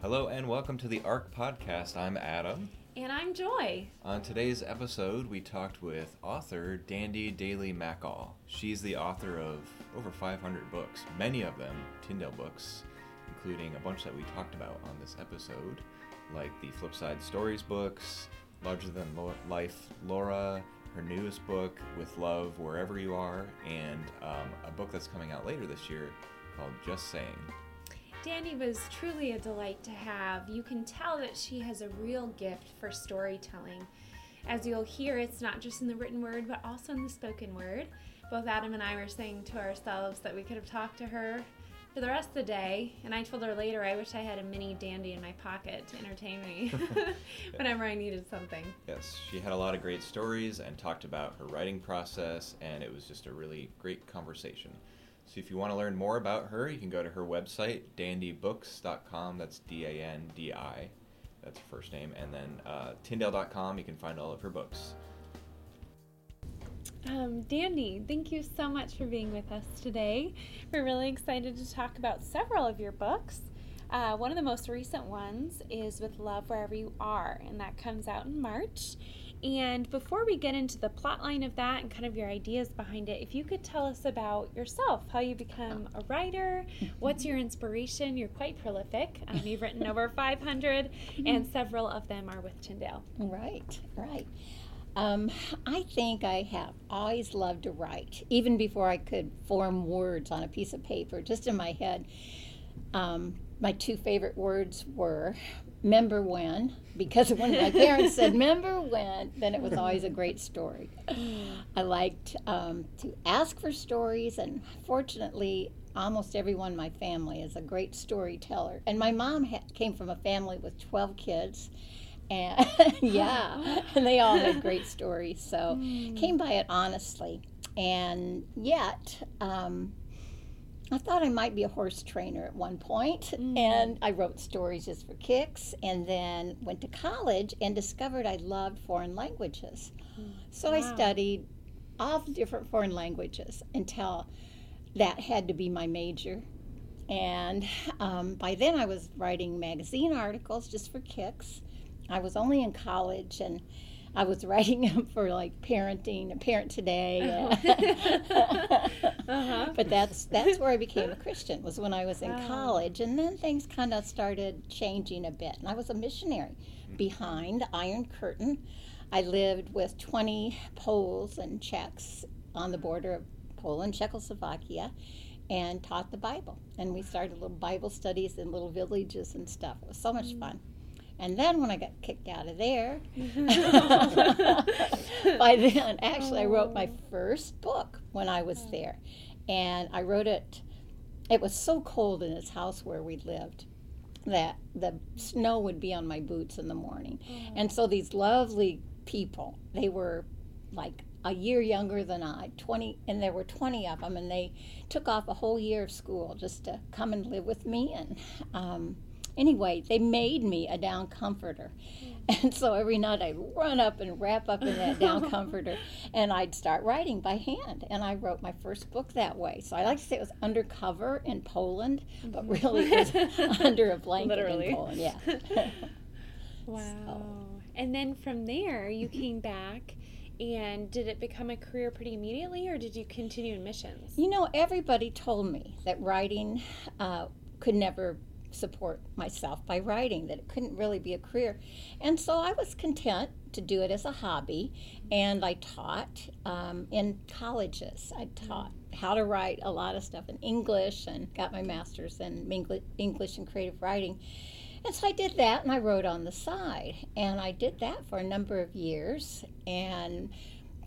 Hello and welcome to the ARC podcast. I'm Adam. And I'm Joy. On today's episode, we talked with author Dandi Daley Mackall. She's the author of over 500 books, many of them Tyndale books, including a bunch that we talked about on this episode, like the Flipside Stories books, Larger Than Life Lara, her newest book, With Love Wherever You Are, and um, a book that's coming out later this year called Just Saying. Dandi was truly a delight to have. You can tell that she has a real gift for storytelling. As you'll hear, it's not just in the written word, but also in the spoken word. Both Adam and I were saying to ourselves that we could have talked to her for the rest of the day. And I told her later, I wish I had a mini Dandi in my pocket to entertain me whenever I needed something. Yes, she had a lot of great stories and talked about her writing process, and it was just a really great conversation. So if you want to learn more about her, you can go to her website, dandibooks.com. That's D A N D I. That's her first name. And then uh, Tyndale.com, you can find all of her books. Um, Dandi, thank you so much for being with us today. We're really excited to talk about several of your books. Uh, one of the most recent ones is With Love Wherever You Are, and that comes out in March. And before we get into the plot line of that and kind of your ideas behind it, if you could tell us about yourself, how you become a writer, what's your inspiration? You're quite prolific. Um, you've written over 500, and several of them are with Tyndale. Right, right. Um, I think I have always loved to write, even before I could form words on a piece of paper, just in my head. Um, my two favorite words were "member when," because when my parents said "member when," then it was always a great story. I liked um, to ask for stories, and fortunately, almost everyone in my family is a great storyteller. And my mom ha- came from a family with 12 kids. And yeah, and they all had great stories. So came by it honestly. And yet, um, I thought I might be a horse trainer at one point, and I wrote stories just for kicks, and then went to college and discovered I loved foreign languages. So I studied all different foreign languages until that had to be my major. And um, by then I was writing magazine articles just for kicks. I was only in college and I was writing them for like parenting, a Parent Today. Uh-huh. But that's that's where I became a Christian was when I was in Wow. college, and then things kind of started changing a bit. And I was a missionary behind the Iron Curtain. I lived with 20 Poles and Czechs on the border of Poland, Czechoslovakia, and taught the Bible. And we started little Bible studies in little villages and stuff. It was so much fun. And then when I got kicked out of there, by then, actually, I wrote my first book when I was there. And I wrote it, it was so cold in this house where we lived that the snow would be on my boots in the morning. And so these lovely people, they were like a year younger than I, 20, and there were 20 of them, and they took off a whole year of school just to come and live with me. And um, anyway, they made me a down comforter. And so every night I'd run up and wrap up in that down comforter and I'd start writing by hand. And I wrote my first book that way. So I like to say it was undercover in Poland, but really it was under a blanket Literally. in Poland. Yeah. Wow. And then from there, you came back, and did it become a career pretty immediately, or did you continue in missions? You know, everybody told me that writing uh, could never support myself by writing, that it couldn't really be a career. And so I was content to do it as a hobby. And I taught um, in colleges. I taught how to write a lot of stuff in English and got my master's in English and creative writing. And so I did that and I wrote on the side. And I did that for a number of years. And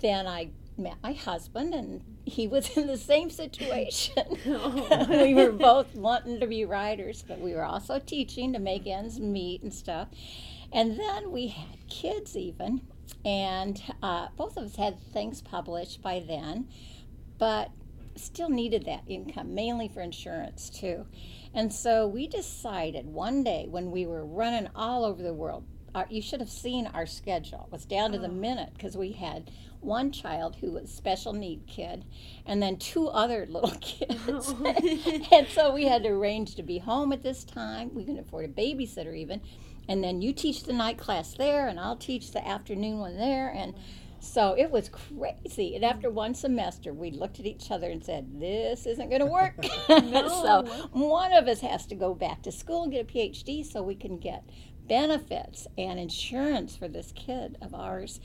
then I met my husband and he was in the same situation. we were both wanting to be writers, but we were also teaching to make ends meet and stuff. And then we had kids even, and uh, both of us had things published by then, but still needed that income, mainly for insurance too. And so we decided one day when we were running all over the world, our, you should have seen our schedule. It was down to the minute because we had one child who was special need kid, and then two other little kids. Oh. and so we had to arrange to be home at this time. We couldn't afford a babysitter even. And then you teach the night class there, and I'll teach the afternoon one there. And so it was crazy. And after one semester, we looked at each other and said, This isn't going to work. So one of us has to go back to school and get a PhD so we can get benefits and insurance for this kid of ours.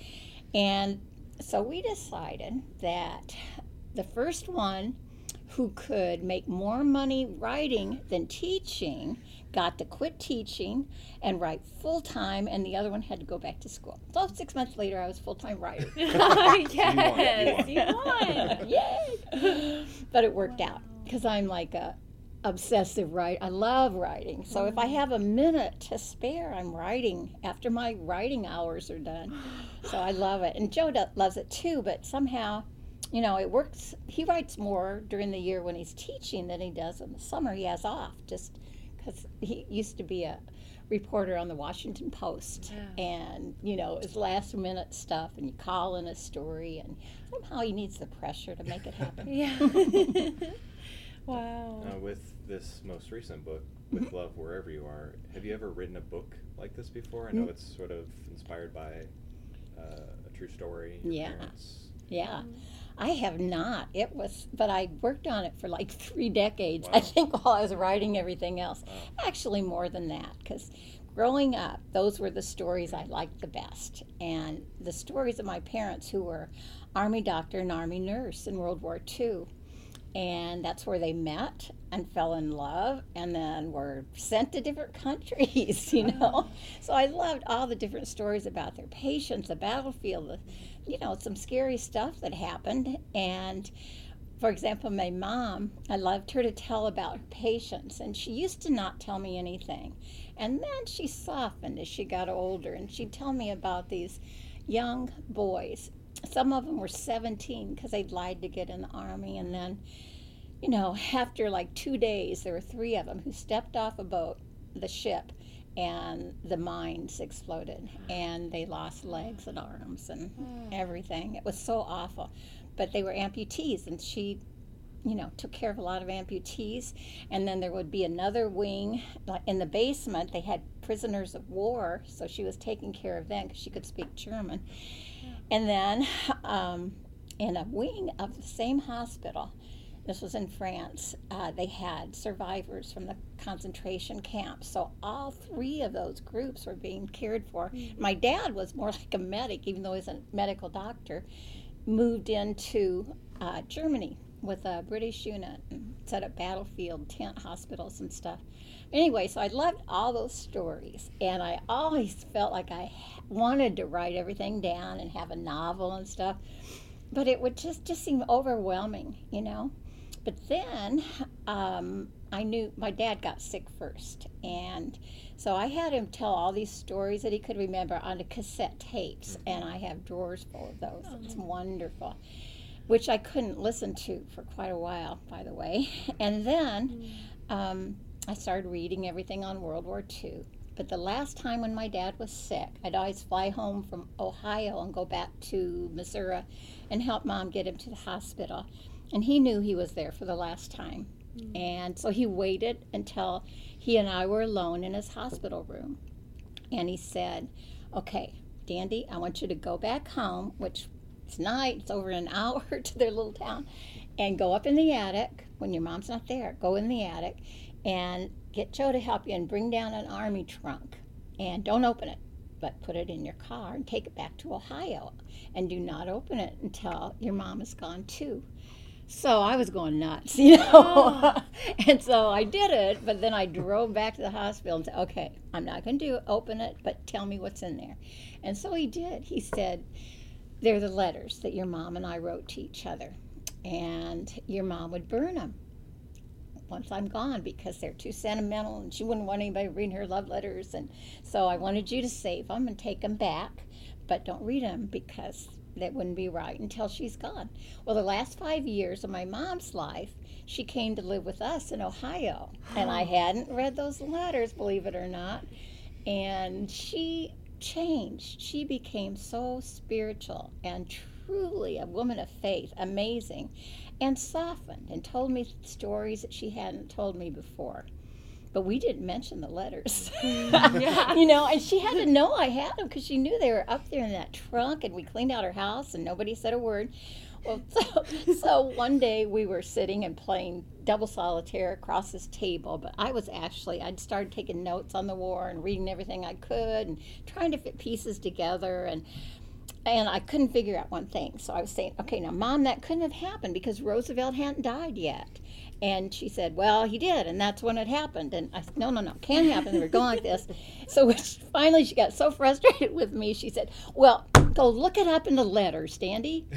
And so we decided that the first one who could make more money writing than teaching got to quit teaching and write full time, and the other one had to go back to school. So six months later, I was full time writer. yes, you won. Yay! But it worked out because I'm like a obsessive writer. I love writing. So if I have a minute to spare, I'm writing after my writing hours are done. So I love it. And Joe loves it too, but somehow, you know, it works. He writes more during the year when he's teaching than he does in the summer. He has off just because he used to be a reporter on the Washington Post, Yeah. and you know, it's last minute stuff, and you call in a story, and somehow he needs the pressure to make it happen. Yeah. wow. Uh, with this most recent book, with Love Wherever You Are, have you ever written a book like this before? I know Mm. it's sort of inspired by uh, a true story. Yeah. parents- Yeah, I have not. It was, but I worked on it for like three decades, I think, while I was writing everything else. Wow. Actually, more than that, because growing up, those were the stories I liked the best. And the stories of my parents, who were Army doctor and Army nurse in World War II. And that's where they met and fell in love and then were sent to different countries, you uh-huh. know. So I loved all the different stories about their patients, the battlefield, the, you know, some scary stuff that happened. And for example, my mom, I loved her to tell about her patients, and she used to not tell me anything. And then she softened as she got older, and she'd tell me about these young boys. Some of them were 17 because they'd lied to get in the army, and then, you know, after like two days, there were three of them who stepped off a boat, the ship, and the mines exploded, and they lost legs and arms and everything. It was so awful. But they were amputees, and she, you know, took care of a lot of amputees. And then there would be another wing in the basement. They had prisoners of war, so she was taking care of them because she could speak German. And then um, in a wing of the same hospital, this was in France, uh, they had survivors from the concentration camps. So all three of those groups were being cared for. My dad was more like a medic, even though he's a medical doctor, moved into uh, Germany with a British unit and set up battlefield tent hospitals and stuff. Anyway, so I loved all those stories, and I always felt like I wanted to write everything down and have a novel and stuff, but it would just just seem overwhelming, you know. But then um, I knew my dad got sick first, and so I had him tell all these stories that he could remember on the cassette tapes, and I have drawers full of those. It's wonderful which I couldn't listen to for quite a while, by the way. And then um, I started reading everything on World War II. But the last time when my dad was sick, I'd always fly home from Ohio and go back to Missouri and help mom get him to the hospital. And he knew he was there for the last time. Mm. And so he waited until he and I were alone in his hospital room. And he said, Okay, Dandi, I want you to go back home, which it's night, it's over an hour to their little town, and go up in the attic when your mom's not there. Go in the attic and get Joe to help you and bring down an army trunk. And don't open it, but put it in your car and take it back to Ohio. And do not open it until your mom is gone too. So I was going nuts, you know. Oh. and so I did it, but then I drove back to the hospital and said, okay, I'm not going to do open it, but tell me what's in there. And so he did. He said, they're the letters that your mom and I wrote to each other. And your mom would burn them once I'm gone because they're too sentimental and she wouldn't want anybody reading her love letters. And so I wanted you to save them and take them back, but don't read them because that wouldn't be right until she's gone. Well, the last five years of my mom's life, she came to live with us in Ohio. And I oh. hadn't read those letters, believe it or not. And she changed. She became so spiritual and truly a woman of faith, amazing, and softened and told me stories that she hadn't told me before. But we didn't mention the letters, Yeah. you know. And she had to know I had them because she knew they were up there in that trunk, and we cleaned out her house, and nobody said a word. Well, so, so one day we were sitting and playing double solitaire across this table, but I was actually, I'd started taking notes on the war and reading everything I could and trying to fit pieces together and and I couldn't figure out one thing. So I was saying, okay, now mom, that couldn't have happened because Roosevelt hadn't died yet. And she said, well, he did, and that's when it happened. And I said, no, no, no, can't happen. We're going like this. So finally she got so frustrated with me, she said, well, go look it up in the letters, Dandi.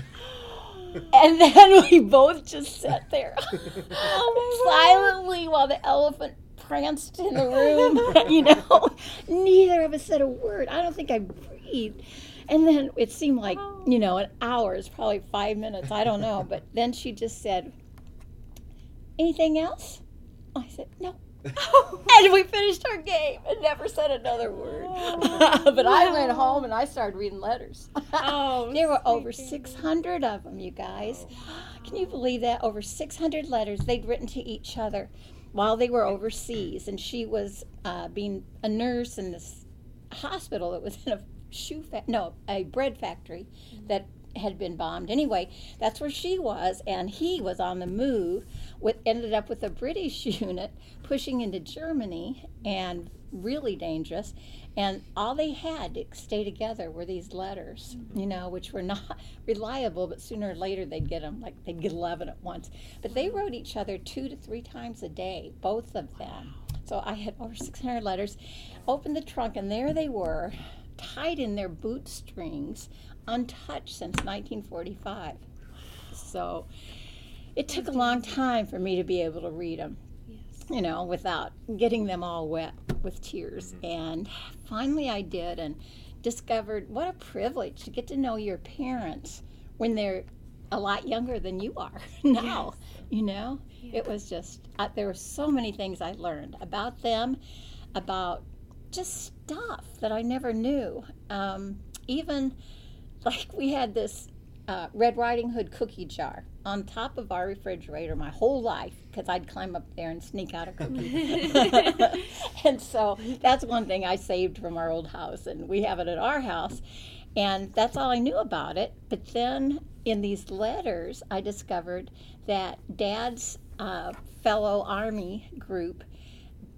And then we both just sat there oh, silently while the elephant pranced in the room. you know, neither of us said a word. I don't think I breathed. And then it seemed like, oh. you know, an hour is probably five minutes. I don't know. But then she just said, Anything else? I said, No. and we finished our game and never said another word. but I went home and I started reading letters. Oh, there were over 600 of them, you guys. Can you believe that? Over 600 letters they'd written to each other while they were overseas. And she was uh, being a nurse in this hospital that was in a shoe fa- no, a bread factory that had been bombed. Anyway, that's where she was, and he was on the move. With ended up with a British unit pushing into Germany, and really dangerous. And all they had to stay together were these letters, you know, which were not reliable, but sooner or later they'd get them, like they'd get 11 at once. But they wrote each other two to three times a day, both of them. So I had over 600 letters. Opened the trunk, and there they were, tied in their boot strings, untouched since 1945. So it took a long time for me to be able to read them Yes. you know, without getting them all wet with tears. And finally I did and discovered what a privilege to get to know your parents when they're a lot younger than you are now. You know, it was just, uh, there were so many things I learned about them, about just stuff that I never knew. Um, even like we had this uh, Red Riding Hood cookie jar on top of our refrigerator my whole life because I'd climb up there and sneak out a cookie. and so that's one thing I saved from our old house, and we have it at our house. And that's all I knew about it. But then in these letters, I discovered that Dad's uh, fellow Army group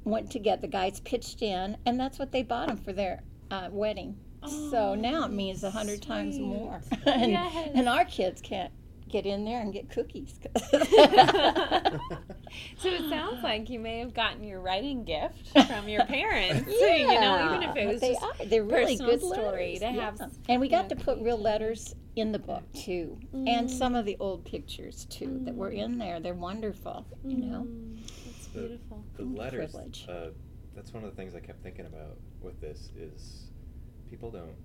went to get the guys pitched in, and that's what they bought him for their uh, wedding. So now it means a hundred times more. and, Yes. and our kids can't get in there and get cookies. So it sounds like you may have gotten your writing gift from your parents. too, you know, even if it was they just are. They're really good story letters. to have yeah. s- And we got know, to put real letters in the book too, and Mm. some of the old pictures too that were in there. They're wonderful. You know, Mm, That's The- beautiful. The Mm, letters. Uh, that's one of the things I kept thinking about with this is people don't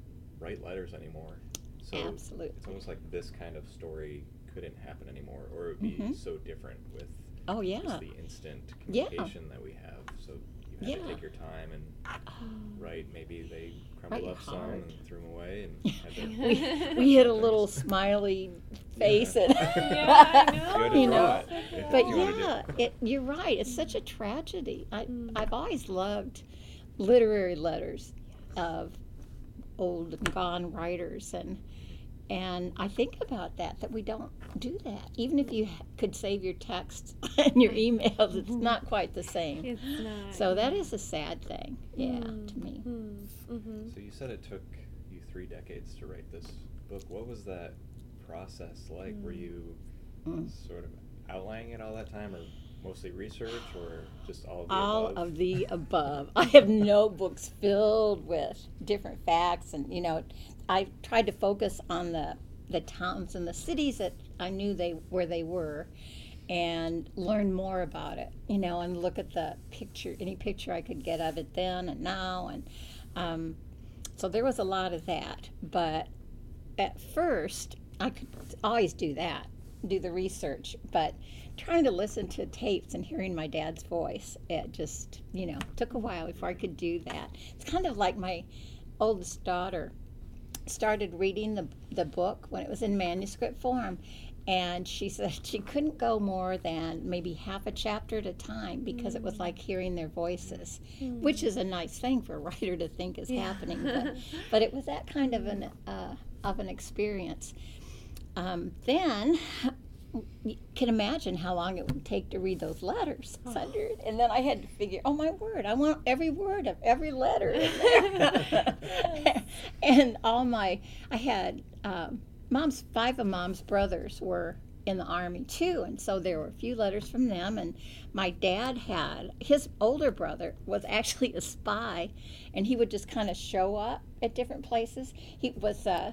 write letters anymore. So absolutely. it's almost like this kind of story couldn't happen anymore, or it would be Mhm. so different with Oh yeah. just the instant Yeah. communication that we have. So you had Yeah. to take your time and Mm. write. Maybe they Write crumbled up some and threw them away, and we, we had a little smiley face and Yeah, know. You had to You draw know, it But you yeah, it, you're right. It's such a tragedy. I, Mm. I've always loved literary letters of old and gone writers, and and I think about that that we don't do that. Even if you could save your texts and your emails, it's not quite the same. It's not. So that is a sad thing, yeah, Mm. to me. Mm-hmm. So you said it took you three decades to write this book. What was that process like? Were you Mm. sort of outlining it all that time, or mostly research, or just all of the all above? of the above. I have notebooks filled with different facts, and you know, I tried to focus on the the towns and the cities that I knew they where they were, and learn more about it. You know, and look at the picture, any picture I could get of it then and now, and um, so there was a lot of that. But at first, I could always do that, do the research, but trying to listen to tapes and hearing my dad's voice, it just, you know, took a while before I could do that. It's kind of like my oldest daughter. started reading the, the book when it was in manuscript form. And she said she couldn't go more than maybe half a chapter at a time because mm. it was like hearing their voices, mm. which is a nice thing for a writer to think is yeah. happening. But, but, it was that kind of an uh, of an experience. Um, then can imagine how long it would take to read those letters. Oh. And then I had to figure, oh my word, I want every word of every letter and all my, I had um, mom's, five of mom's brothers were in the army too. And so there were a few letters from them. And my dad had, his older brother was actually a spy. And he would just kind of show up at different places. He was, uh,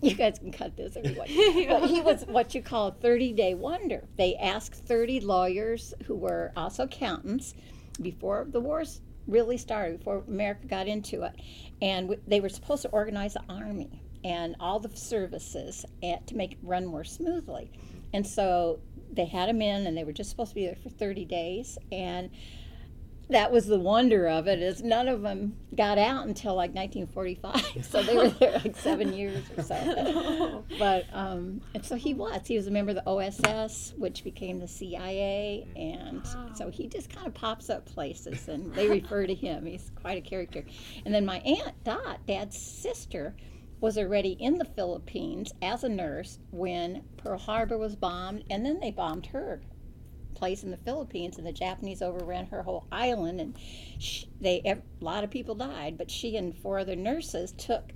you guys can cut this everyone. but he was what you call a 30 day wonder. They asked 30 lawyers who were also accountants before the wars really started, before America got into it. And they were supposed to organize the army and all the services at, to make it run more smoothly. And so they had them in, and they were just supposed to be there for 30 days. And that was the wonder of it is none of them got out until like 1945 so they were there like seven years or so. But um, and so he was. He was a member of the oss which became the cia and wow. so he just kind of pops up places and they refer to him. He's quite a character. And then my aunt dot dad's sister was already in the philippines as a nurse when pearl harbor was bombed and then they bombed her place in the Philippines, and the Japanese overran her whole island, and she, they a lot of people died. But she and four other nurses took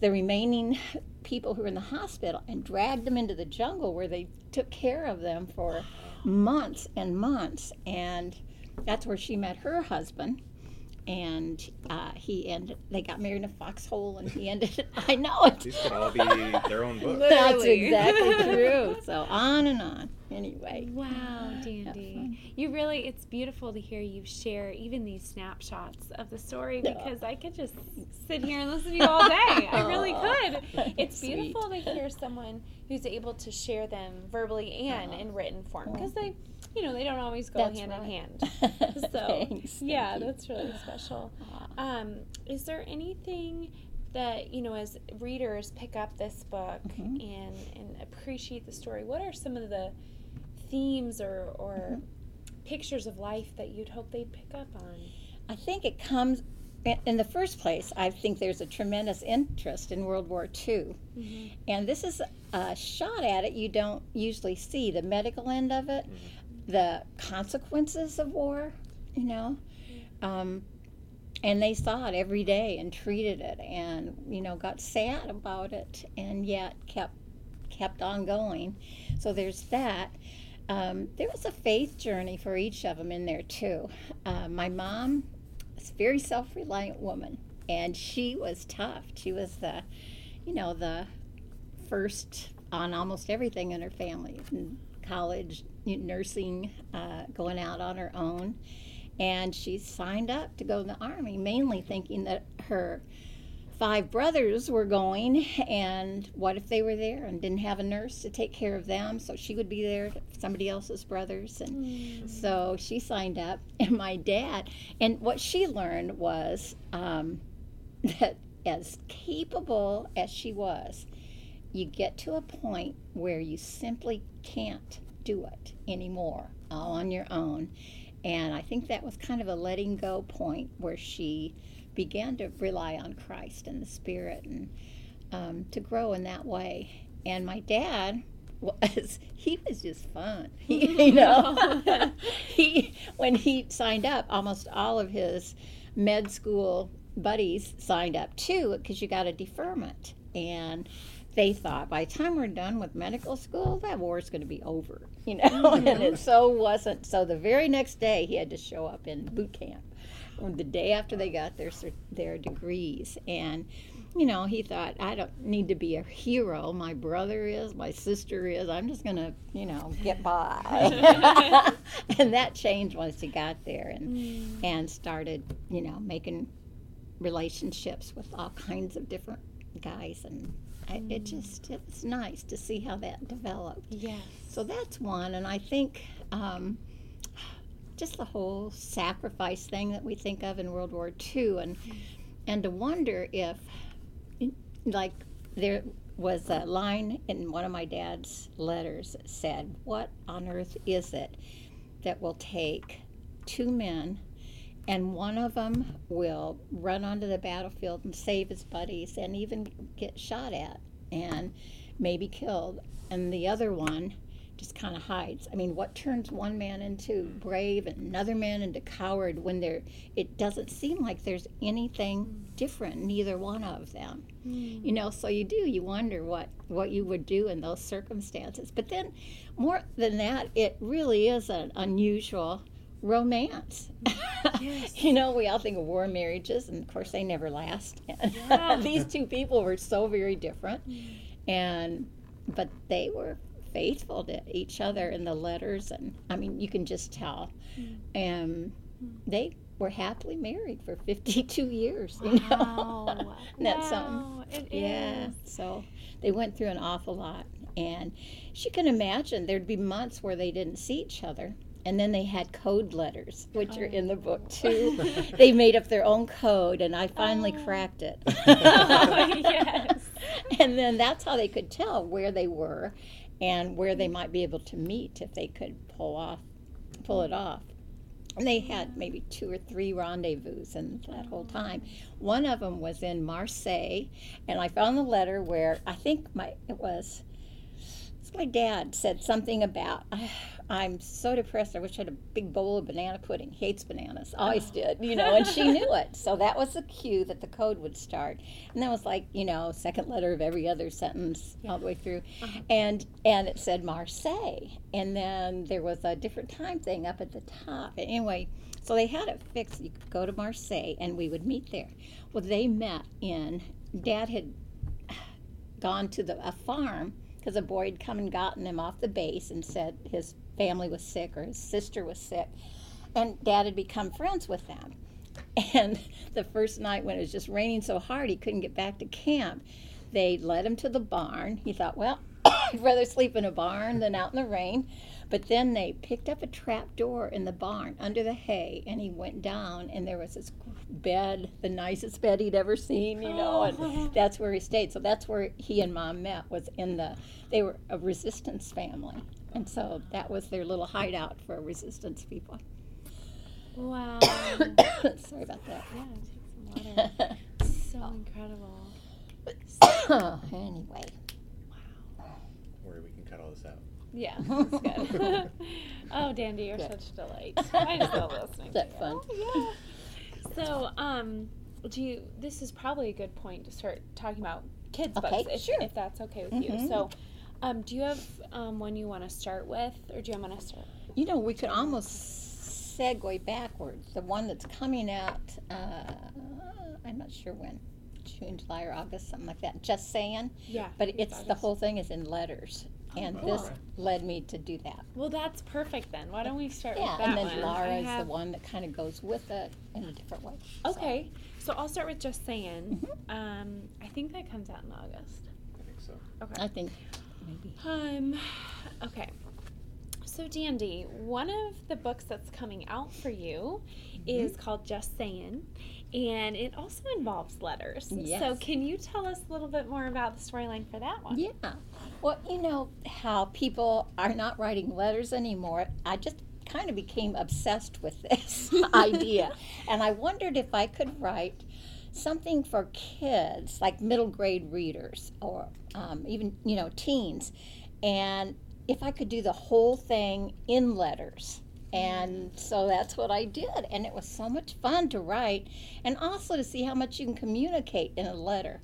the remaining people who were in the hospital and dragged them into the jungle where they took care of them for months and months, and that's where she met her husband and uh, he and They got married in a foxhole, and he ended. I know it. These could all be their own book. That's exactly true. So on and on. Anyway. Wow, Dandi, you really. It's beautiful to hear you share even these snapshots of the story because I could just sit here and listen to you all day. I really could. It's beautiful Sweet. to hear someone who's able to share them verbally and in written form because they you know, they don't always go that's hand right. in hand. So, Thanks. yeah, Thank that's really special. Um, is there anything that, you know, as readers pick up this book mm-hmm. and, and appreciate the story, what are some of the themes or, or mm-hmm. pictures of life that you'd hope they'd pick up on? I think it comes in the first place, I think there's a tremendous interest in World War II. Mm-hmm. And this is a shot at it you don't usually see the medical end of it. Mm-hmm the consequences of war, you know. Um, and they saw it every day and treated it and you know got sad about it and yet kept kept on going. So there's that. Um, there was a faith journey for each of them in there too. Uh, my mom was a very self-reliant woman and she was tough. She was the you know the first on almost everything in her family college nursing, uh, going out on her own. And she signed up to go in the Army, mainly thinking that her five brothers were going, and what if they were there and didn't have a nurse to take care of them? So she would be there, somebody else's brothers. And mm. so she signed up. And my dad, and what she learned was um, that as capable as she was, you get to a point where you simply can't do it anymore all on your own. And I think that was kind of a letting go point where she began to rely on Christ and the Spirit and um, to grow in that way. And my dad was he was just fun. He, you know, he when he signed up, almost all of his med school buddies signed up too because you got a deferment and they thought by the time we're done with medical school, that war is going to be over, you know, mm-hmm. and it so wasn't. So the very next day, he had to show up in boot camp, the day after they got their their degrees, and you know, he thought, I don't need to be a hero. My brother is, my sister is. I'm just going to, you know, get by. and that changed once he got there and, mm. and started, you know, making relationships with all kinds of different guys and I, it just it's nice to see how that developed. Yes. So that's one, and I think um, just the whole sacrifice thing that we think of in World War II, and mm-hmm. and to wonder if like there was a line in one of my dad's letters that said, What on earth is it that will take two men and one of them will run onto the battlefield and save his buddies and even get shot at and maybe killed, and the other one just kind of hides. I mean, what turns one man into brave and another man into coward when there it doesn't seem like there's anything different neither one of them. Mm. You know, so you do you wonder what what you would do in those circumstances. But then more than that, it really is an unusual romance. Yes. you know, we all think of war marriages, and of course, they never last. Yeah. These two people were so very different, mm. and but they were faithful to each other in the letters, and I mean, you can just tell. Mm. And they were happily married for 52 years. You know, wow. that's wow. something. It yeah. Is. So they went through an awful lot, and she can imagine there'd be months where they didn't see each other. And then they had code letters, which oh. are in the oh. book oh. too. they made up their own code, and I finally oh. cracked it. oh, yes. And then that's how they could tell where they were and where they might be able to meet if they could pull off pull it off. And they had maybe two or three rendezvous in that whole time. One of them was in Marseille, and I found the letter where I think my it was my dad said something about I'm so depressed. I wish I had a big bowl of banana pudding. He hates bananas. Always oh. did, you know, and she knew it. So that was the cue that the code would start. And that was like, you know, second letter of every other sentence yeah. all the way through. Uh-huh. And and it said Marseille. And then there was a different time thing up at the top. And anyway, so they had it fixed. You could go to Marseille and we would meet there. Well, they met in dad had gone to the a farm because a boy had come and gotten him off the base and said his family was sick or his sister was sick. And dad had become friends with them. And the first night when it was just raining so hard he couldn't get back to camp, they led him to the barn. He thought, well, I'd rather sleep in a barn than out in the rain. But then they picked up a trap door in the barn under the hay, and he went down, and there was this bed, the nicest bed he'd ever seen, you know, and oh. that's where he stayed. So that's where he and mom met, was in the, they were a resistance family. And so that was their little hideout for resistance people. Wow. Sorry about that. Yeah, take some water. so incredible. anyway. Wow. Where we can cut all this out. Yeah, that's good. oh, Dandi, you're good. such a delight. I just love listening. That's fun. Oh, yeah. So, um, do you? This is probably a good point to start talking about kids' okay, books, if, sure. if that's okay with mm-hmm. you. So, um, do you have um, one you want to start with, or do you want to start? You know, we could almost segue backwards. The one that's coming out, uh, I'm not sure when, June, July, or August, something like that. Just saying. Yeah. But it's August. the whole thing is in letters, oh, and this led me to do that. Well, that's perfect then. Why don't we start yeah, with that and then one? Lara is the one that kind of goes with it in a different way. Okay, so, so I'll start with just saying. Mm-hmm. Um, I think that comes out in August. I think so. Okay. I think maybe. Um, okay. So, Dandi, one of the books that's coming out for you mm-hmm. is called Just Saying, and it also involves letters. Yes. So, can you tell us a little bit more about the storyline for that one? Yeah. Well, you know how people are not writing letters anymore. I just kind of became obsessed with this idea, and I wondered if I could write something for kids, like middle grade readers or um, even, you know, teens. And if I could do the whole thing in letters. And so that's what I did. And it was so much fun to write and also to see how much you can communicate in a letter.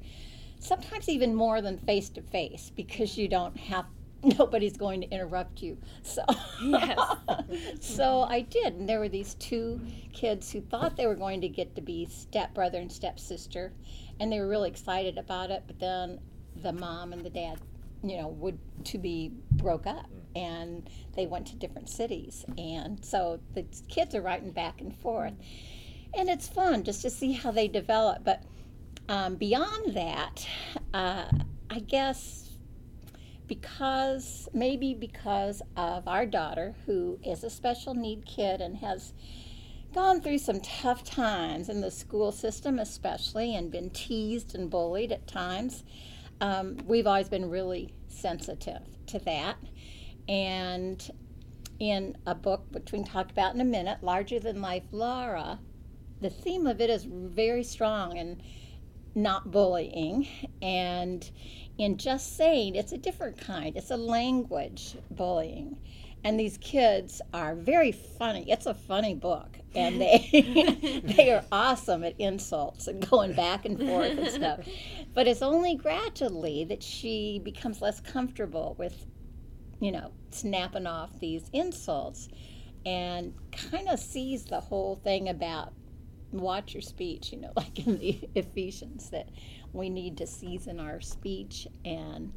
Sometimes even more than face to face because you don't have nobody's going to interrupt you. So yes. so I did, and there were these two kids who thought they were going to get to be stepbrother and stepsister, and they were really excited about it. But then the mom and the dad, you know, would to be broke up, and they went to different cities, and so the kids are writing back and forth, and it's fun just to see how they develop. But um, beyond that, uh, I guess because maybe because of our daughter who is a special need kid and has gone through some tough times in the school system, especially, and been teased and bullied at times. Um, we've always been really sensitive to that. And in a book, which we can talk about in a minute, Larger Than Life Lara, the theme of it is very strong and not bullying. And in just saying, it's a different kind, it's a language bullying and these kids are very funny. It's a funny book, and they they are awesome at insults and going back and forth and stuff. But it's only gradually that she becomes less comfortable with, you know, snapping off these insults, and kind of sees the whole thing about watch your speech. You know, like in the Ephesians, that we need to season our speech and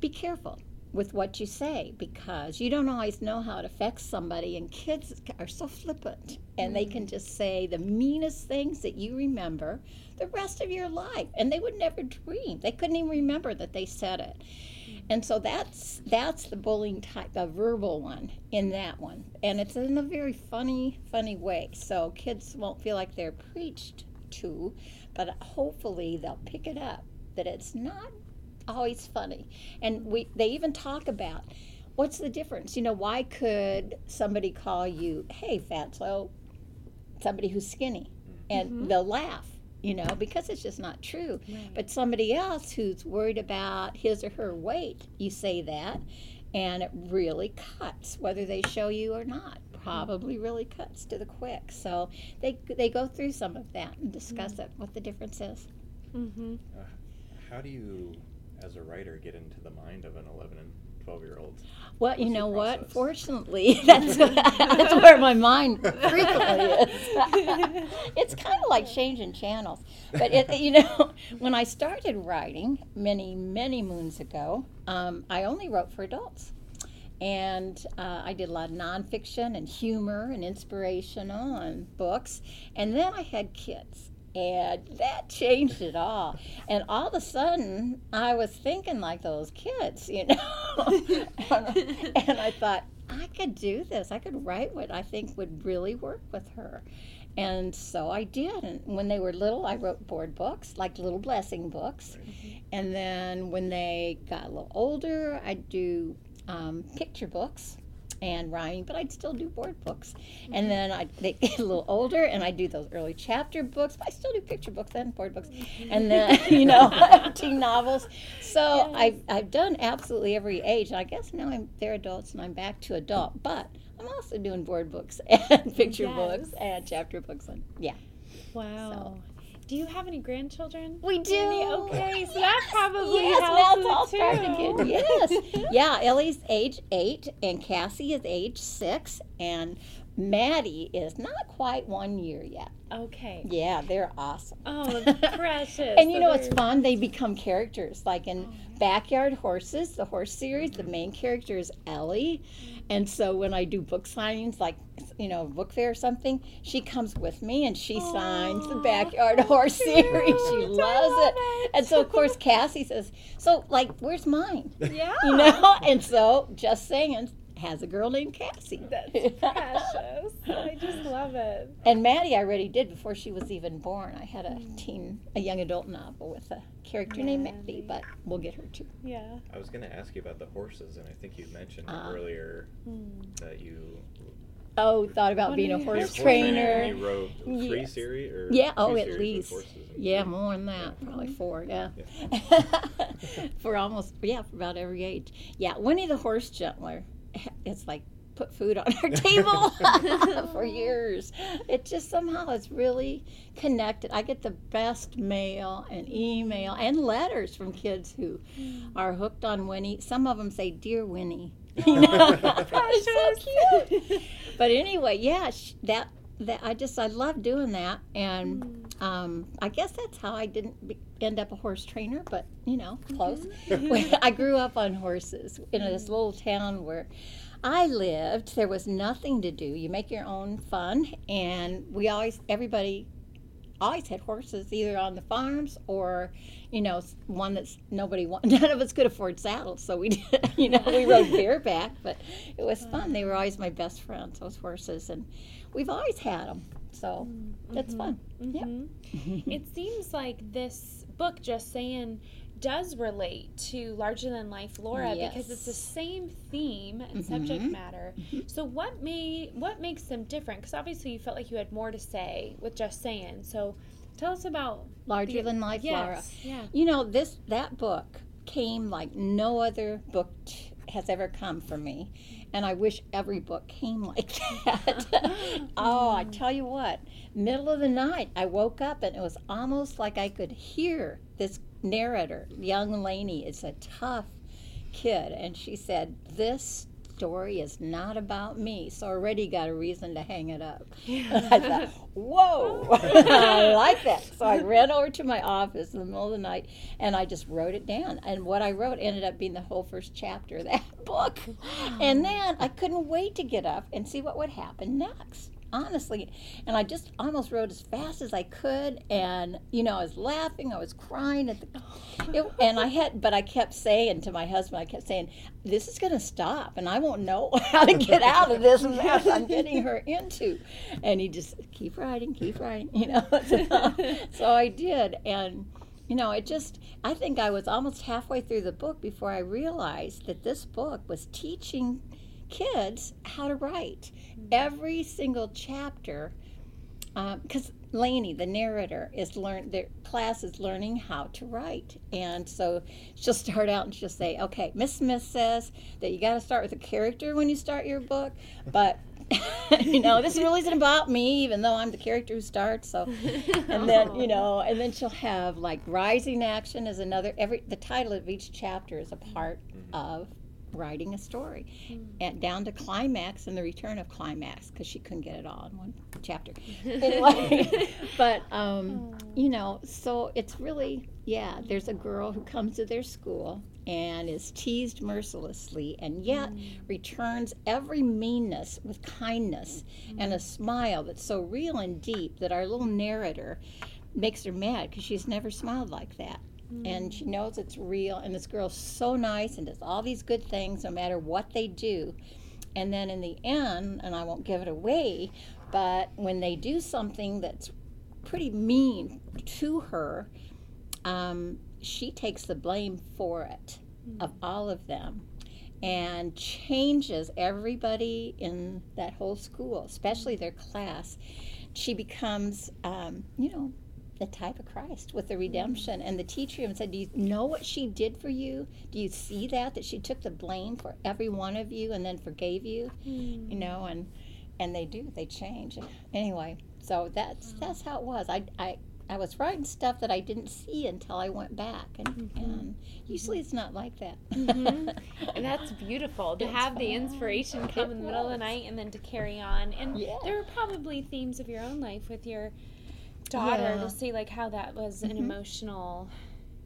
be careful with what you say because you don't always know how it affects somebody and kids are so flippant and they can mm. just say the meanest things that you remember the rest of your life and they would never dream. They couldn't even remember that they said it. Mm. And so that's that's the bullying type the verbal one in that one. And it's in a very funny funny way. So kids won't feel like they're preached to but hopefully they'll pick it up that it's not always funny. And we they even talk about what's the difference? You know, why could somebody call you, "Hey, fatso," somebody who's skinny, and mm-hmm. they'll laugh, you know, because it's just not true. Right. But somebody else who's worried about his or her weight, you say that, and it really cuts, whether they show you or not. Probably really cuts to the quick. So they they go through some of that and discuss mm-hmm. it, what the difference is. Mm-hmm. Uh, how do you as a writer get into the mind of an 11 and 12 year old? Well, you know what? Fortunately, that's that's where my mind frequently is. it's kind of like changing channels. But it, you know, when I started writing many many moons ago, um, I only wrote for adults. And uh, I did a lot of nonfiction and humor and inspirational and books. And then I had kids and that changed it all. And all of a sudden, I was thinking like those kids, you know. and I thought, I could do this. I could write what I think would really work with her. And so I did. And when they were little, I wrote board books, like little blessing books. Right. And then when they got a little older, I'd do um, picture books and writing, but I'd still do board books. Mm-hmm. And then I they get a little older, and I do those early chapter books. But I still do picture books and board books, mm-hmm. and then you know teen novels. So yes. I've I've done absolutely every age. I guess now I'm they're adults, and I'm back to adult, but. I'm also doing board books and picture yes. books and chapter books and yeah. Wow. So do you have any grandchildren? We do. Okay, so that probably yes, helps it's all too. Yes, yeah. Ellie's age eight, and Cassie is age six, and Maddie is not quite one year yet. Okay. Yeah, they're awesome. Oh, precious. and you know what's fun? They become characters. Like in oh. Backyard Horses, the horse series, the main character is Ellie. Mm. And so when I do book signings, like, you know, book fair or something, she comes with me and she Aww. signs the Backyard Horse series. She loves it. it. And so, of course, Cassie says, So, like, where's mine? Yeah. You know? And so, just saying, has a girl named Cassie. That's precious. I just love it. And Maddie I already did before she was even born. I had a mm. teen, a young adult novel with a character Maddie. named Maddie, but we'll get her too. Yeah. I was going to ask you about the horses, and I think you mentioned uh, earlier mm. that you Oh, thought about being a horse, trainer. You wrote three yes. series, or yeah, oh, at least, yeah, more than that, yeah. probably four, yeah, yeah. for almost, yeah, for about every age. Yeah, Winnie the Horse Gentler it's like put food on our table for years. It just somehow is really connected. I get the best mail and email and letters from kids who are hooked on Winnie. Some of them say, "Dear Winnie," you know, it's so cute. But anyway, yeah, that that I just I love doing that, and mm. um, I guess that's how I didn't be, end up a horse trainer, but you know, close. Mm-hmm. I grew up on horses in this mm. little town where I lived. There was nothing to do. You make your own fun, and we always everybody always had horses either on the farms or you know one that's nobody wanted none of us could afford saddles so we did you know we rode bareback but it was fun they were always my best friends those horses and we've always had them So it's fun. Yep. Mhm. it seems like this book, Just Saying, does relate to larger than life Lara because it's the same theme and subject Mhm. matter. So what made what makes them different? Because obviously you felt like you had more to say with Just Saying. So tell us about Larger the- than life, Lara. Yeah. You know, this that book came like no other book t- has ever come for me, and I wish every book came like that. oh, I tell you what, middle of the night, I woke up and it was almost like I could hear this narrator, young Laney. Is a tough kid, and she said, "This." Story is not about me, so I already got a reason to hang it up. I thought, whoa, I like that. So I ran over to my office in the middle of the night and I just wrote it down. And what I wrote ended up being the whole first chapter of that book. And then I couldn't wait to get up and see what would happen next. Honestly, and I just almost wrote as fast as I could, and you know, I was laughing, I was crying at the, it, and I had, but I kept saying to my husband, I kept saying, "This is going to stop, and I won't know how to get out of this mess I'm getting her into," and he just keep writing, keep writing, you know. so, so I did, and you know, it just, I think I was almost halfway through the book before I realized that this book was teaching kids how to write. Mm-hmm. Every single chapter, um, because Laney, the narrator, is learn their class is learning how to write, and so she'll start out and she'll say, "Okay, Miss Smith says that you got to start with a character when you start your book, but." you know, this really isn't about me, even though I'm the character who starts. So, and then you oh. know, and then she'll have like rising action is another. Every the title of each chapter is a part mm-hmm. of writing a story, hmm. and down to climax and the return of climax because she couldn't get it all in one chapter. anyway, but um, hmm. you know, so it's really yeah. There's a girl who comes to their school and is teased mercilessly and yet hmm. returns every meanness with kindness and a smile that's so real and deep that our little narrator makes her mad because she's never smiled like that and she knows it's real and this girl's so nice and does all these good things no matter what they do. And then in the end and i won't give it away but when they do something that's pretty mean to her um, she takes the blame for it of all of them and changes everybody in that whole school especially their class. She becomes um, you know the type of Christ with the redemption. And the teacher even said, Do you know what she did for you? Do you see that? That she took the blame for every one of you and then forgave you? You hmm. know, and and they do, they change. Anyway, so that's that's how it was. I I I was writing stuff that I didn't see until I went back, and, mm-hmm. and usually mm-hmm. it's not like that. Mhm. And that's beautiful to It's have the inspiration come It in the middle of the night and then to carry on. And Yeah. there are probably themes of your own life with your daughter Yeah. to see like how that was an Mhm. emotional.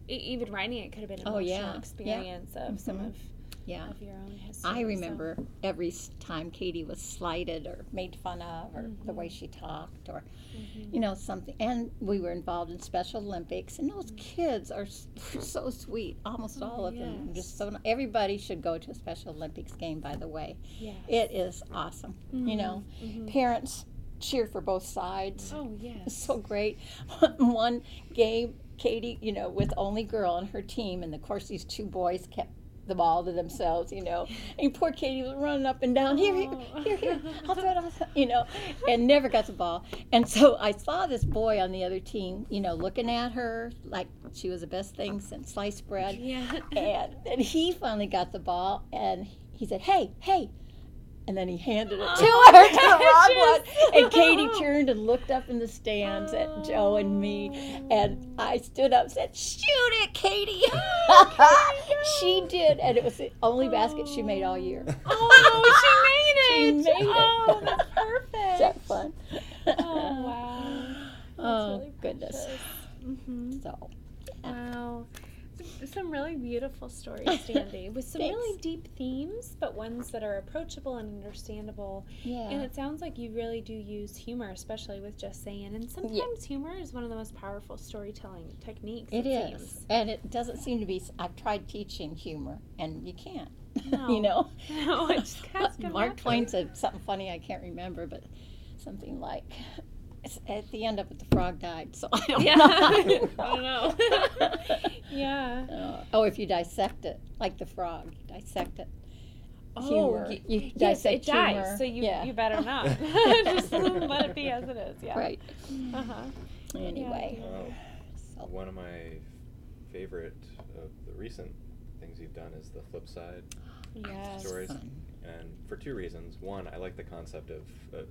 Even writing it could have been an Oh, emotional yeah. Yeah. experience of some Mhm. of, yeah. of your own history. I so- remember every time Katie was slighted or made fun of, or the way Mhm. she talked, or Mhm. you know something. And we were involved in Special Olympics, and those kids are so sweet. Almost Oh, all of them, just so. Everybody should go to a Special Olympics game. By the way, Yes. it is awesome. You know, Mhm. parents cheer for both sides. Oh yes. so great. One game, Katie, you know, with only girl on her team, and of course these two boys kept the ball to themselves, you know. And poor Katie was running up and down, here, here, Oh. here, here, I'll throw it, I'll throw you know, and never got the ball. And so I saw this boy on the other team, you know, looking at her like she was the best thing since sliced bread. Yeah. And then he finally got the ball, and he said, "Hey, hey." And then he handed it to Oh, her, to the wrong one. And Katie turned and looked up in the stands at Joe and me. And I stood up and said, Shoot it, Katie. she did. And it was the only basket she made all year. Oh, she made it. She made it. Oh, that's perfect. Is that fun? Oh wow. Oh, really goodness. hmm So, Wow. Some really beautiful stories, Dandi, with some really deep themes, but ones that are approachable and understandable. yeah. And it sounds like you really do use humor, especially with just saying. And sometimes humor is one of the most powerful storytelling techniques. It is. seems. And it doesn't seem to be. I've tried teaching humor, and you can't. No. you know? No, it just has to Mark naturally. Twain said something funny, I can't remember, but something like, at the end of it, the frog died, so I don't Yeah. know. I don't know. yeah. Uh, oh, if you dissect it, like the frog, you dissect it. Oh, Humor. y- You yes, it dissect dies. So you Yeah. you better not. Just let it be as it is. Yeah. Right. Uh huh. Anyway. Oh, So, one of my favorite of the recent things you've done is the flip side Yes. stories, fun. and for two reasons. One, I like the concept of, uh,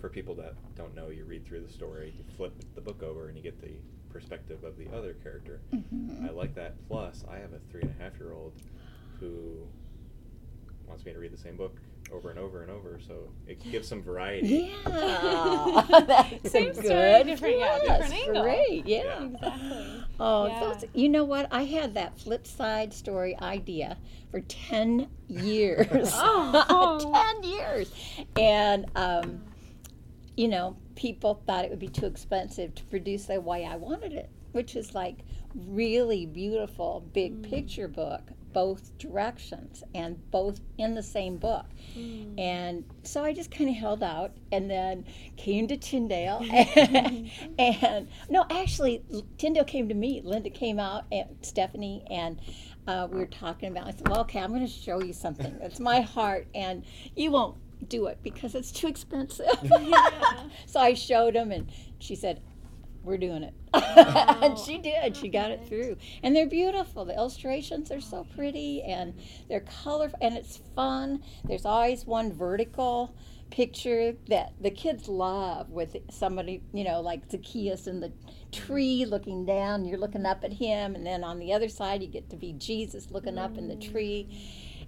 for people that don't know, you read through the story, you flip the book over, and you get the perspective of the other character. Mhm. I like that. Plus, I have a three and a half year old who wants me to read the same book over and over and over, so it gives some variety. Yeah, that's Same a story, good different- yeah, different angle. Great, yeah. Yeah. Exactly. Oh, Yeah. those, you know what? I had that flip side story idea for 10 years. Oh. 10 years. And, um, you know, people thought it would be too expensive to produce the way I wanted it, which is like really beautiful big Mm. picture book, both directions and both in the same book. Mm. And so I just kind of held out and then came to Tyndale. And, and no, actually, Tyndale came to me. Linda came out and Stephanie, and uh, we were talking about I said, Well, okay, I'm going to show you something. It's my heart, and you won't do it because it's too expensive. Yeah. so I showed him, and she said, we're doing it. Wow. Oh. and she did. She oh, got it through. And they're beautiful. The illustrations are so pretty and they're colorful and it's fun. There's always one vertical picture that the kids love with somebody, you know, like Zacchaeus in the tree looking down. You're looking up at him. And then on the other side, you get to be Jesus looking up in the mm. tree.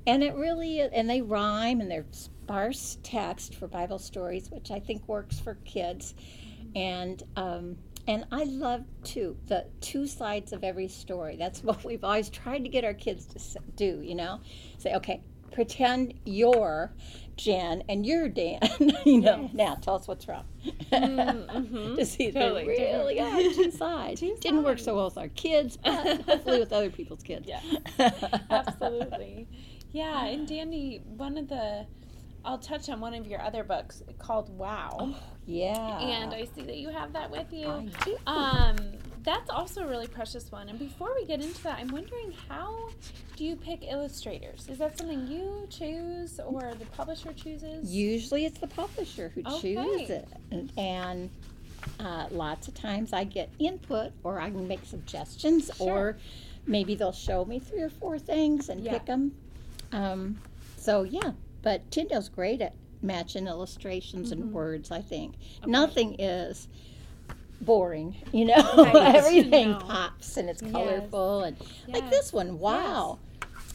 And it really, and they rhyme and they're sparse text for Bible stories, which I think works for kids. And, um, and I love too the two sides of every story. That's what we've always tried to get our kids to do. You know, say, okay, pretend you're Jen and you're Dan. you know, Yes. now tell us what's wrong. mhm. to see Totally there really are two sides. Didn't work so well with our kids, but hopefully with other people's kids. Yeah. Absolutely. Yeah, and Dandi, one of the, I'll touch on one of your other books called Wow. yeah. And I see that you have that with you. I do. Um, that's also a really precious one. And before we get into that, I'm wondering how do you pick illustrators? Is that something you choose or the publisher chooses? Usually it's the publisher who Okay. chooses it. And, and uh, lots of times I get input or I can make suggestions Sure. or maybe they'll show me three or four things and Yeah. pick them. Um, so, yeah, but Tyndale's great at matching illustrations Mhm. and words, I think. Okay. Nothing is boring, you know. Right. Everything No. pops and it's Yes. colorful and like this one. Wow.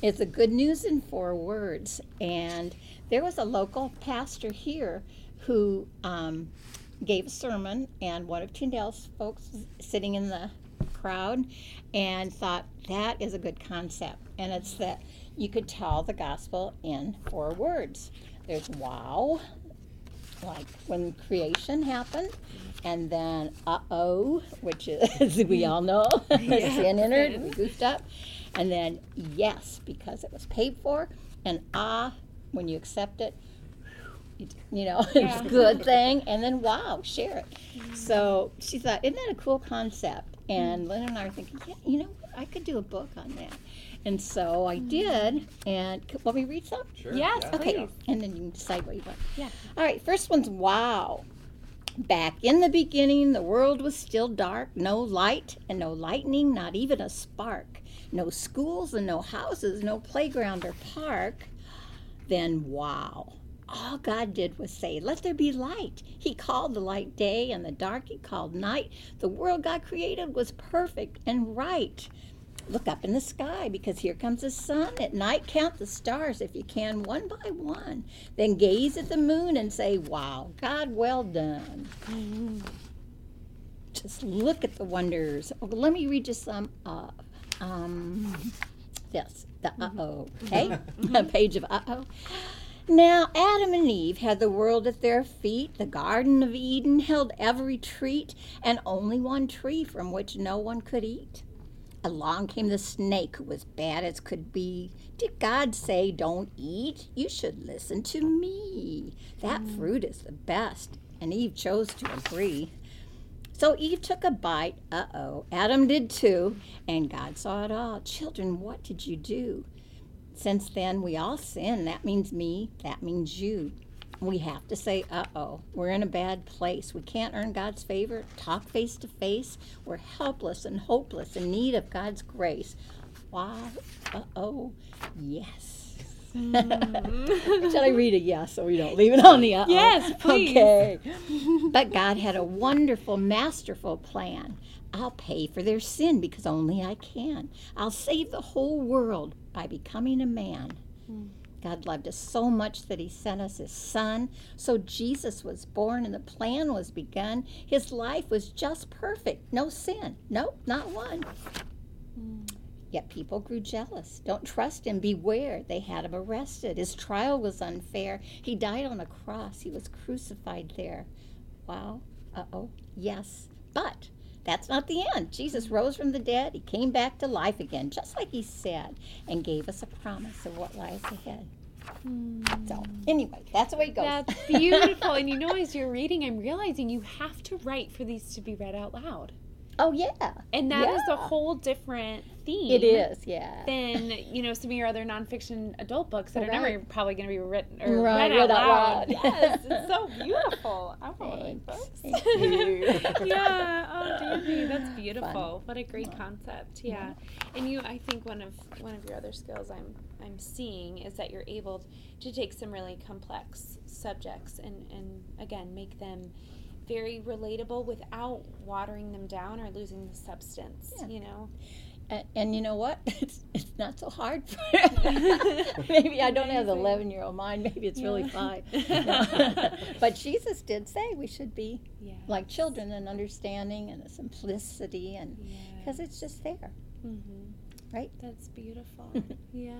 It's a good news in four words. And there was a local pastor here who um, gave a sermon, and one of Tyndale's folks was sitting in the crowd and thought that is a good concept. And it's that you could tell the gospel in four words. There's wow, like when creation happened, and then uh oh, which is we all know Yeah, sin entered, we goofed up, and then yes because it was paid for, and ah when you accept it, you, know Yeah. it's a good thing, and then wow, share it. So she thought, isn't that a cool concept? And Lynn and I were thinking, yeah, you know I could do a book on that. And so I mm-hmm. did. And c- want me to read some? Sure. Yes, yeah, please. Okay, and then you can decide what you want. Yeah. All right, first one's wow. Back in the beginning, the world was still dark, no light and no lightning, not even a spark. No schools and no houses, no playground or park. Then, wow. All God did was say, Let there be light. He called the light day, and the dark he called night. The world God created was perfect and right. Look up in the sky because here comes the sun. At night, count the stars if you can, one by one. Then gaze at the moon and say, Wow, God, well done. Just look at the wonders. Oh, let me read you some of um, this, the uh oh, okay? A page of uh oh. Now, Adam and Eve had the world at their feet. The Garden of Eden held every treat, and only one tree from which no one could eat. Along came the snake, who was bad as could be. Did God say, Don't eat? You should listen to me. That fruit is the best. And Eve chose to agree. So Eve took a bite. Uh oh. Adam did too. And God saw it all. Children, what did you do? Since then, we all sin. That means me. That means you. We have to say, uh oh, we're in a bad place. We can't earn God's favor, talk face to face. We're helpless and hopeless in need of God's grace. Why? Uh oh, yes. Shall I read a yes so we don't leave it on the uh Yes, please. Okay. but God had a wonderful, masterful plan. I'll pay for their sin because only I can. I'll save the whole world by becoming a man. God loved us so much that He sent us His Son. So Jesus was born and the plan was begun. His life was just perfect. No sin. Nope, not one. Yet people grew jealous. Don't trust him. Beware. They had him arrested. His trial was unfair. He died on a cross. He was crucified there. Wow. Uh oh. Yes. But that's not the end. Jesus mm-hmm. rose from the dead. He came back to life again, just like he said, and gave us a promise of what lies ahead. Mm. So, anyway, that's the way it goes. That's beautiful. and you know, as you're reading, I'm realizing you have to write for these to be read out loud. Oh, yeah. And that is a whole different theme. It is, yeah. Than you know some of your other nonfiction adult books that are never probably going to be written or Right, read out loud. loud. Yes, it's so beautiful. I want to read books. Yeah. Oh, Dandi, that's beautiful. What a great concept. Yeah. And you, I think one of one of your other skills I'm I'm seeing is that you're able to take some really complex subjects and and again make them very relatable without watering them down or losing the substance. Yeah. You know. And, and you know what? It's, it's not so hard. For maybe I don't have the 11 year old mind. Maybe it's really Yeah. fine. No. but Jesus did say we should be Yeah. like children and understanding and the simplicity, and because it's just there. hmm Right. That's beautiful. yeah.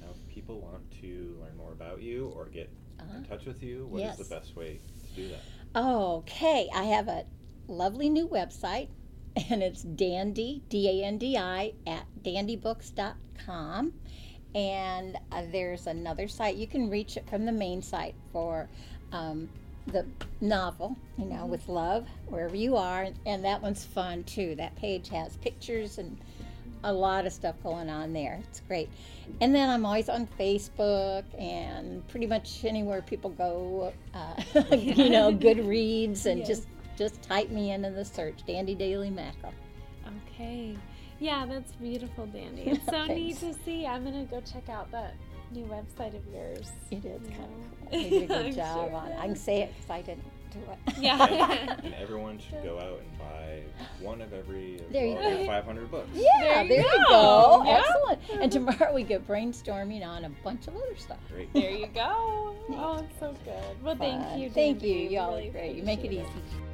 Now, if people want to learn more about you or get Uh-huh. in touch with you, what is Yes. the best way to do that? Okay, I have a lovely new website, and it's Dandi, D A N D I, at dandibooks.com. And uh, there's another site, you can reach it from the main site for um, the novel, you know, with love, wherever you are. And that one's fun too. That page has pictures and a lot of stuff going on there. It's great. And then I'm always on Facebook and pretty much anywhere people go, uh, you know, Goodreads, and Yes. just just type me in in the search, Dandi Daley Mackall. Okay. Yeah, that's beautiful, Dandi. It's so neat to see. I'm gonna go check out that new website of yours. It is you kind know. of cool. You did a good job sure on it. I can say it because I didn't do it. Yeah. And everyone should go out and buy one of every of There you all go. 500 books. Yeah, There there you you, go. go. Yeah. Excellent. And mm-hmm. tomorrow we get brainstorming on a bunch of other stuff. Great. there you go. Oh, it's so good. Well, thank you. Thank Dandi. you. Y'all Really are great. You make it appreciate easy.